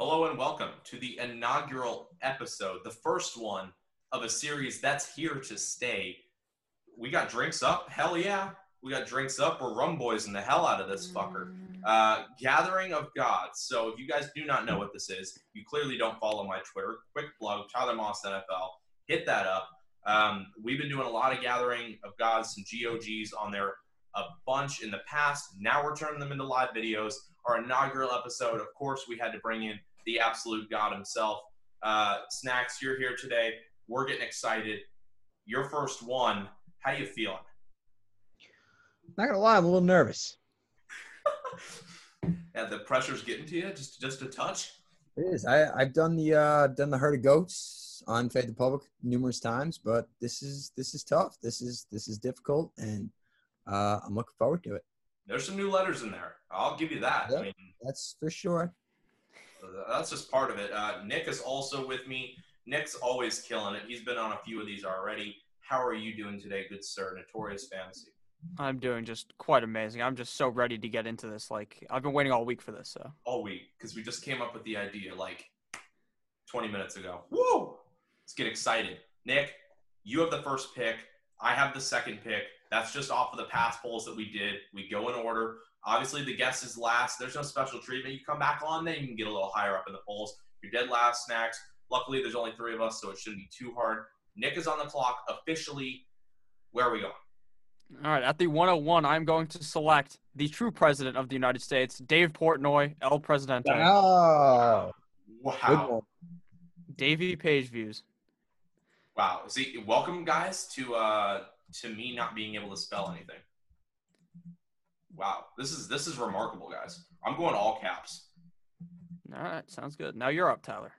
Hello and welcome to the inaugural episode, the first one of a series that's here to stay. We got drinks up, hell yeah. We got drinks up. We're rum boys in the hell out of this fucker. Uh, Gathering of Gods. So if you guys do not know what this is, you clearly don't follow my Twitter. Quick plug, Tyler Moss NFL. Hit that up. Um, we've been doing a lot of Gathering of Gods, some GOGs on there a bunch in the past. Now we're turning them into live videos. Our inaugural episode, of course, we had to bring in the absolute God himself. Uh, Snacks, you're here today. We're getting excited. Your first one. How you feeling? Not gonna lie, I'm a little nervous. yeah, the pressure's getting to you, just just a touch. It is. I I've done the uh done the herd of goats on Fade the Public numerous times, but this is this is tough. This is this is difficult, and uh, I'm looking forward to it. There's some new letters in there. I'll give you that. Yep, I mean, that's for sure. That's just part of it. Uh, Nick is also with me. Nick's always killing it. He's been on a few of these already. How are you doing today, good sir? Notorious Fantasy. I'm doing just quite amazing. I'm just so ready to get into this. Like I've been waiting all week for this. So all week because we just came up with the idea like 20 minutes ago. Whoa! Let's get excited. Nick, you have the first pick. I have the second pick. That's just off of the past polls that we did. We go in order. Obviously, the guest is last. There's no special treatment. You come back on, then you can get a little higher up in the polls. You're dead last, snacks. Luckily, there's only three of us, so it shouldn't be too hard. Nick is on the clock officially. Where are we going? All right, at the 101, I'm going to select the true president of the United States, Dave Portnoy, El Presidente. Oh, wow. Davey Page views. Wow. See, welcome guys to uh to me not being able to spell anything. Wow, this is this is remarkable, guys. I'm going all caps. All right, sounds good. Now you're up, Tyler.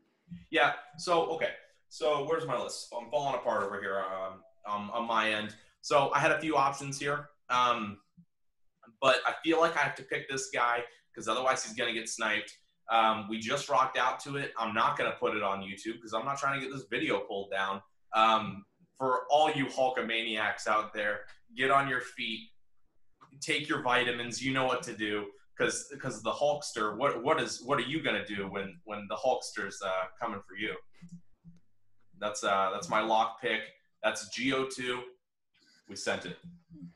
Yeah. So okay. So where's my list? I'm falling apart over here um, um, on my end. So I had a few options here, um, but I feel like I have to pick this guy because otherwise he's going to get sniped. Um, we just rocked out to it. I'm not going to put it on YouTube because I'm not trying to get this video pulled down. Um, for all you Hulkamaniacs out there, get on your feet, take your vitamins. You know what to do because because the Hulkster. What what is what are you gonna do when when the Hulkster's uh, coming for you? That's uh that's my lock pick. That's Go2. We sent it.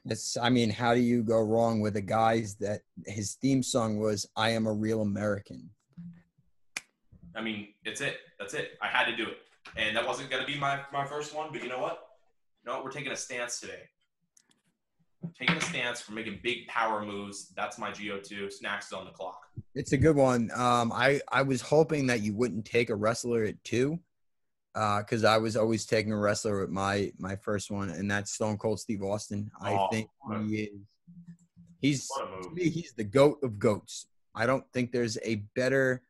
It's. I mean, how do you go wrong with a guy's that his theme song was "I am a real American." I mean, it's it. That's it. I had to do it and that wasn't going to be my, my first one. But you know what? You know what? We're taking a stance today. taking a stance. We're making big power moves. That's my Go2. Snacks is on the clock. It's a good one. Um, I I was hoping that you wouldn't take a wrestler at two, because uh, I was always taking a wrestler at my my first one, and that's Stone Cold Steve Austin. I oh, think he is. He's to me, he's the goat of goats. I don't think there's a better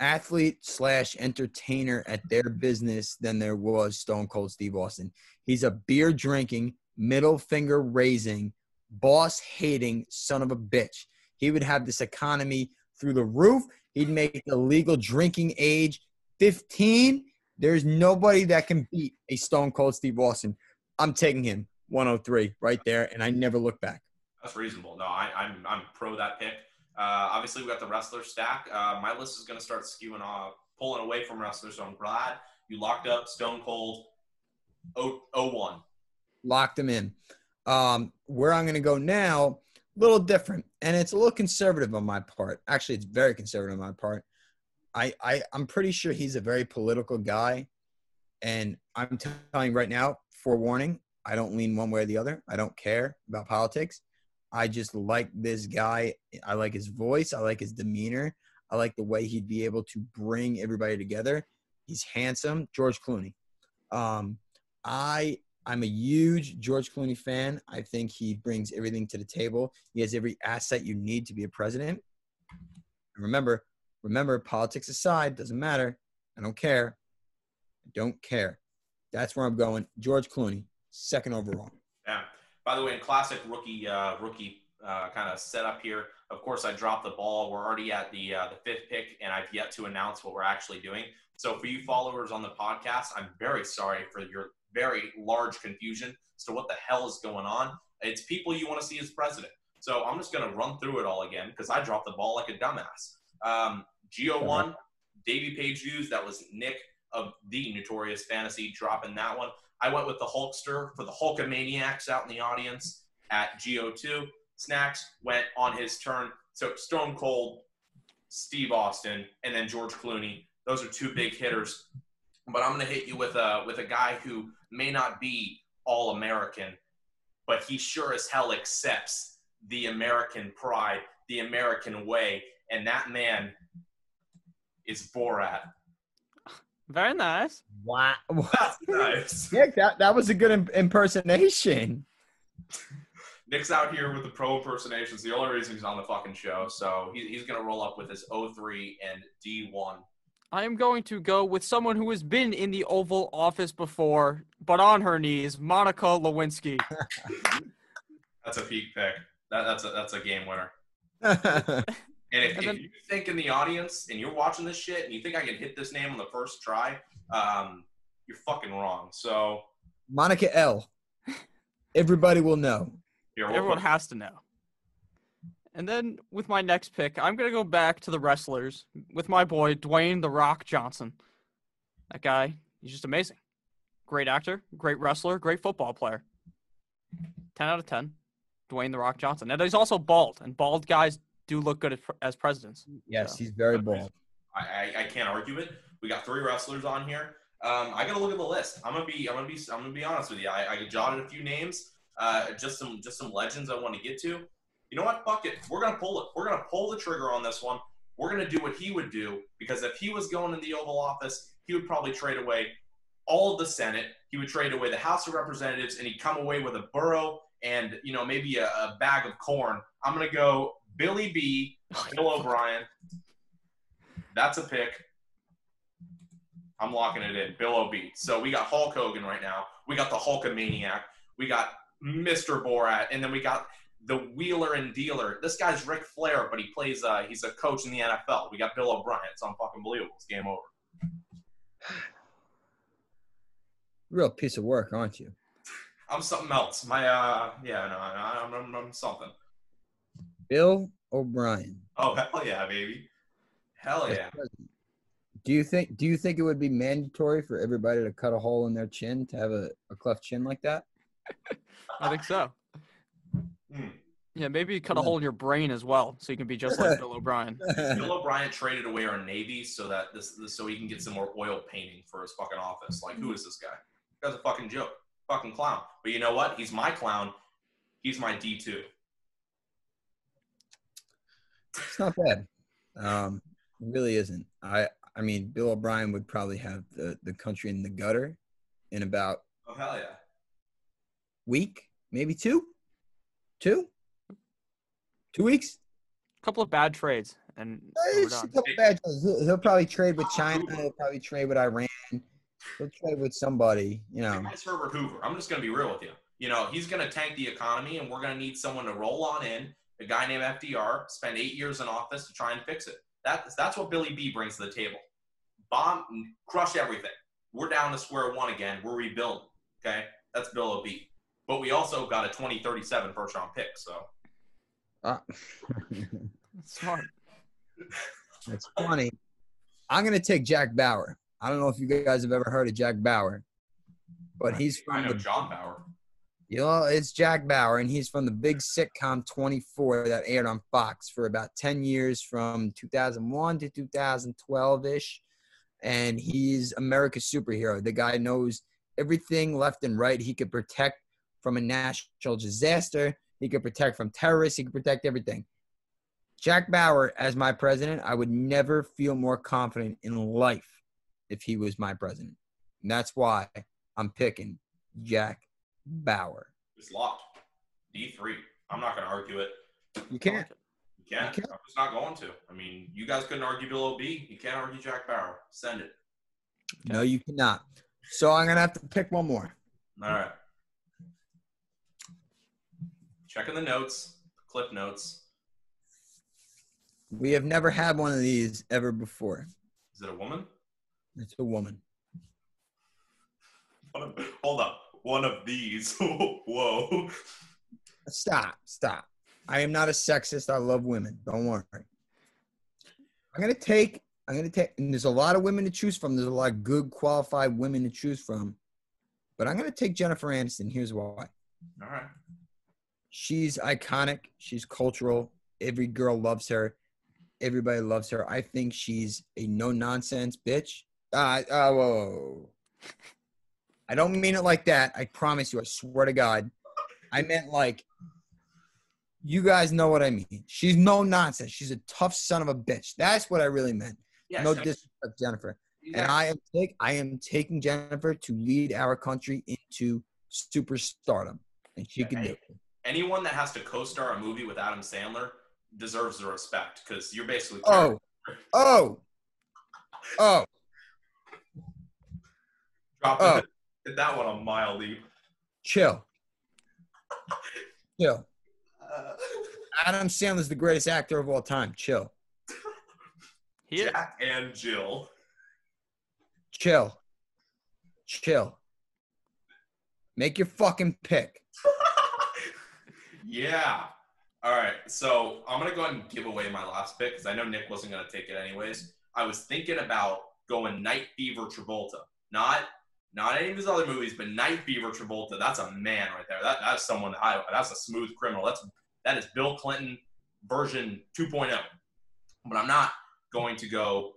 athlete slash entertainer at their business than there was Stone Cold Steve Austin. He's a beer drinking, middle finger raising, boss hating son of a bitch. He would have this economy through the roof. He'd make the legal drinking age 15. There's nobody that can beat a Stone Cold Steve Austin. I'm taking him 103 right there, and I never look back. That's reasonable. No, I, I'm I'm pro that pick. Uh, obviously, we got the wrestler stack. Uh, my list is going to start skewing off, pulling away from wrestlers. So I'm glad you locked up Stone Cold 01. Locked him in. Um, where I'm going to go now, a little different, and it's a little conservative on my part. Actually, it's very conservative on my part. I, I I'm pretty sure he's a very political guy, and I'm telling you right now, forewarning, I don't lean one way or the other. I don't care about politics. I just like this guy. I like his voice. I like his demeanor. I like the way he'd be able to bring everybody together. He's handsome, George Clooney. Um, I I'm a huge George Clooney fan. I think he brings everything to the table. He has every asset you need to be a president. And remember, remember, politics aside, doesn't matter. I don't care. I don't care. That's where I'm going. George Clooney, second overall. Yeah. By the way, in classic rookie uh, rookie uh, kind of setup here, of course, I dropped the ball. We're already at the uh, the fifth pick, and I've yet to announce what we're actually doing. So, for you followers on the podcast, I'm very sorry for your very large confusion as to what the hell is going on. It's people you want to see as president. So I'm just going to run through it all again because I dropped the ball like a dumbass. Um, Go1, Davey Page views. That was Nick of the Notorious Fantasy dropping that one. I went with the Hulkster for the Hulkamaniacs out in the audience at GO2. Snacks went on his turn. So Stone Cold, Steve Austin, and then George Clooney. Those are two big hitters. But I'm going to hit you with a with a guy who may not be all American, but he sure as hell accepts the American pride, the American way, and that man is Borat. Very nice. Wow. That's nice. Nick, that, that was a good im- impersonation. Nick's out here with the pro impersonations. The only reason he's on the fucking show, so he, he's gonna roll up with his 03 and D1. I am going to go with someone who has been in the Oval Office before, but on her knees, Monica Lewinsky. That's a peak pick. That, that's a that's a game winner. That's And if, And then- if you think in the audience and you're watching this shit and you think I can hit this name on the first try, um, you're fucking wrong. So Monica L. Everybody will know. here, we'll Everyone put- has to know. And then with my next pick, I'm going to go back to the wrestlers with my boy, Dwayne The Rock Johnson. That guy, he's just amazing. Great actor, great wrestler, great football player. 10 out of 10. Dwayne The Rock Johnson. And he's also bald, and bald guys do look good as, as presidents. Yes, So, he's very bold. I, I, I can't argue it. We got three wrestlers on here. Um, I gotta look at the list. I'm gonna be I'm gonna be I'm gonna be honest with you. I, I jotted a few names, uh, just some just some legends I want to get to. You know what? Fuck it. We're gonna pull it. We're gonna pull the trigger on this one. We're gonna do what he would do because if he was going in the Oval Office, he would probably trade away all of the Senate. He would trade away the House of Representatives, and he'd come away with a borough and you know maybe a, a bag of corn. I'm gonna go Billy B, Bill O'Brien. That's a pick. I'm locking it in. Bill O'B. So we got Hulk Hogan right now. We got the Hulkamaniac. We got Mr. Borat, and then we got the Wheeler and Dealer. This guy's Ric Flair, but he plays. Uh, he's a coach in the NFL. We got Bill O'Brien. It's unfucking believable. It's game over. Real piece of work, aren't you? I'm something else. My uh, yeah, no, I- I'm, I'm, I'm something. Bill O'Brien. Oh hell yeah, baby. Hell yeah. Do you think do you think it would be mandatory for everybody to cut a hole in their chin to have a, a cleft chin like that? I think so. Hmm. Yeah, maybe cut a hole in your brain as well, so you can be just like Bill O'Brien. Bill O'Brien traded away our Navy so that this, this so he can get some more oil painting for his fucking office. Like, who is this guy? This guy's a fucking joke, fucking clown. But you know what? He's my clown. He's my D two. It's not bad. Um, it really isn't. I I mean, Bill O'Brien would probably have the, the country in the gutter in about Oh hell yeah! week, maybe two, two, two weeks. A couple of bad trades, and it's a done. couple bad choices. He'll, he'll probably trade with China. He'll probably trade with Iran. He'll trade with somebody. You know. It's Herbert Hoover. I'm just gonna be real with you. You know, he's gonna tank the economy, and we're gonna need someone to roll on in. A guy named FDR spend eight years in office to try and fix it. That's that's what Billy B brings to the table. Bomb, crush everything. We're down to square one again. We're rebuilding. Okay, that's Bill O. B. But we also got a 2037 first round pick. So Uh, Smart. That's funny. I'm gonna take Jack Bauer. I don't know if you guys have ever heard of Jack Bauer, but he's I from know the John Bauer. You know it's Jack Bauer, and he's from the big sitcom 24 that aired on Fox for about 10 years, from 2001 to 2012 ish. And he's America's superhero. The guy knows everything left and right. He could protect from a national disaster. He could protect from terrorists. He could protect everything. Jack Bauer as my president, I would never feel more confident in life if he was my president. And that's why I'm picking Jack Bauer. It's locked. D three. I'm not gonna argue it. You can't. You can't. You can't. I'm just not going to. I mean, you guys couldn't argue Bill O. B. You can't argue Jack Bauer. Send it. No, you cannot. So I'm gonna have to pick one more. All right. Checking the notes, clip notes. We have never had one of these ever before. Is it a woman? It's a woman. Hold up. One of these. Whoa. Stop. Stop. I am not a sexist. I love women. Don't worry. I'm gonna take I'm gonna take. And there's a lot of women to choose from. There's a lot of good, qualified women to choose from. But I'm gonna take Jennifer Aniston. Here's why. All right. She's iconic. She's cultural. Every girl loves her. Everybody loves her. I think she's a no nonsense bitch. Uh, uh, whoa. I don't mean it like that. I promise you. I swear to God. I meant like, you guys know what I mean. She's no nonsense. She's a tough son of a bitch. That's what I really meant. Yeah. no disrespect, Jennifer. And I am take I am taking Jennifer to lead our country into superstardom, and she can do it. anyone that has to co-star a movie with Adam Sandler deserves the respect because you're basically Oh, oh, oh. dropping oh. Hit that one a mile deep. Chill, chill. Uh, Adam Sandler's the greatest actor of all time. Chill, He is. Jack and Jill. chill, chill. Make your fucking pick. yeah. All right. So I'm gonna go ahead and give away my last pick because I know Nick wasn't gonna take it anyways. I was thinking about going Night Fever Travolta, not not any of his other movies, but Night Fever Travolta. That's a man right there. That that's someone. that I, that's a smooth criminal. That's that is Bill Clinton version 2.0. But I'm not going to go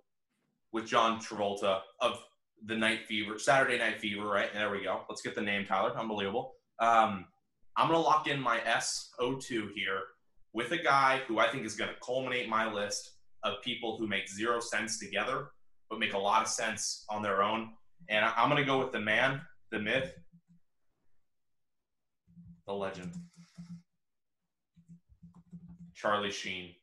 with John Travolta of the Night Fever, Saturday Night Fever. Right there we go. Let's get the name, Tyler. Unbelievable. Um, I'm gonna lock in my SO2 here with a guy who I think is gonna culminate my list of people who make zero sense together, but make a lot of sense on their own. And I- I'm gonna go with the man, the myth, the legend, Charlie Sheen.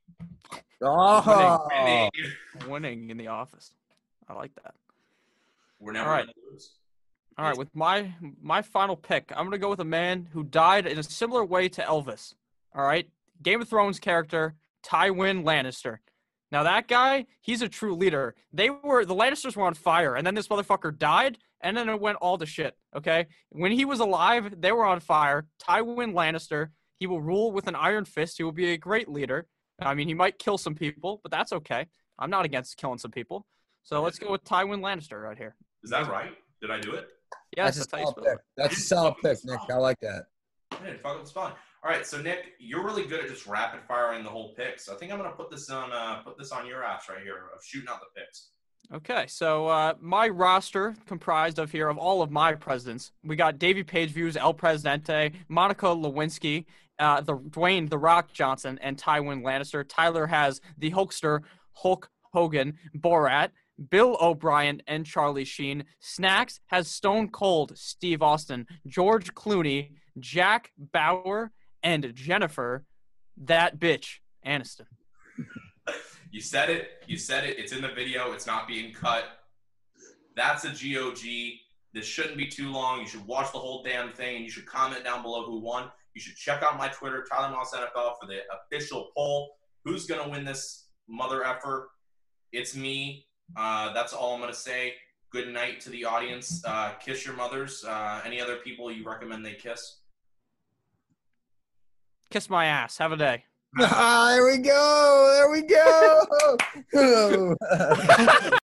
Oh, Winning. Winning in the office. I like that. We're never All right. gonna lose. All right, with my my final pick, I'm gonna go with a man who died in a similar way to Elvis. All right, Game of Thrones character Tywin Lannister. Now that guy, he's a true leader. They were the Lannisters were on fire, and then this motherfucker died, and then it went all to shit. Okay, when he was alive, they were on fire. Tywin Lannister, he will rule with an iron fist. He will be a great leader. I mean, he might kill some people, but that's okay. I'm not against killing some people. So let's go with Tywin Lannister right here. Is that right? Did I do it? Yeah, that's a that's how you solid pick. That's a solid pick, Nick. I like that. I didn't fuck with the spot. All right, so Nick, you're really good at just rapid firing the whole pick. So I think I'm gonna put this on uh, put this on your ass right here of shooting out the picks. Okay, so uh, my roster comprised of here of all of my presidents. We got Davey Page views El Presidente, Monica Lewinsky, uh, the Dwayne the Rock Johnson, and Tywin Lannister. Tyler has the Hulkster, Hulk Hogan, Borat, Bill O'Brien, and Charlie Sheen. Snacks has Stone Cold, Steve Austin, George Clooney, Jack Bauer, and Jennifer, that bitch, Aniston. You said it. You said it. It's in the video. It's not being cut. That's a GOG. This shouldn't be too long. You should watch the whole damn thing, and you should comment down below who won. You should check out my Twitter, Tyler Moss NFL, for the official poll. Who's gonna win this mother effer? It's me. Uh, that's all I'm gonna say. Good night to the audience. Uh, kiss your mothers. Uh, any other people you recommend they kiss? Kiss my ass. Have a day. Ah, there we go. There we go.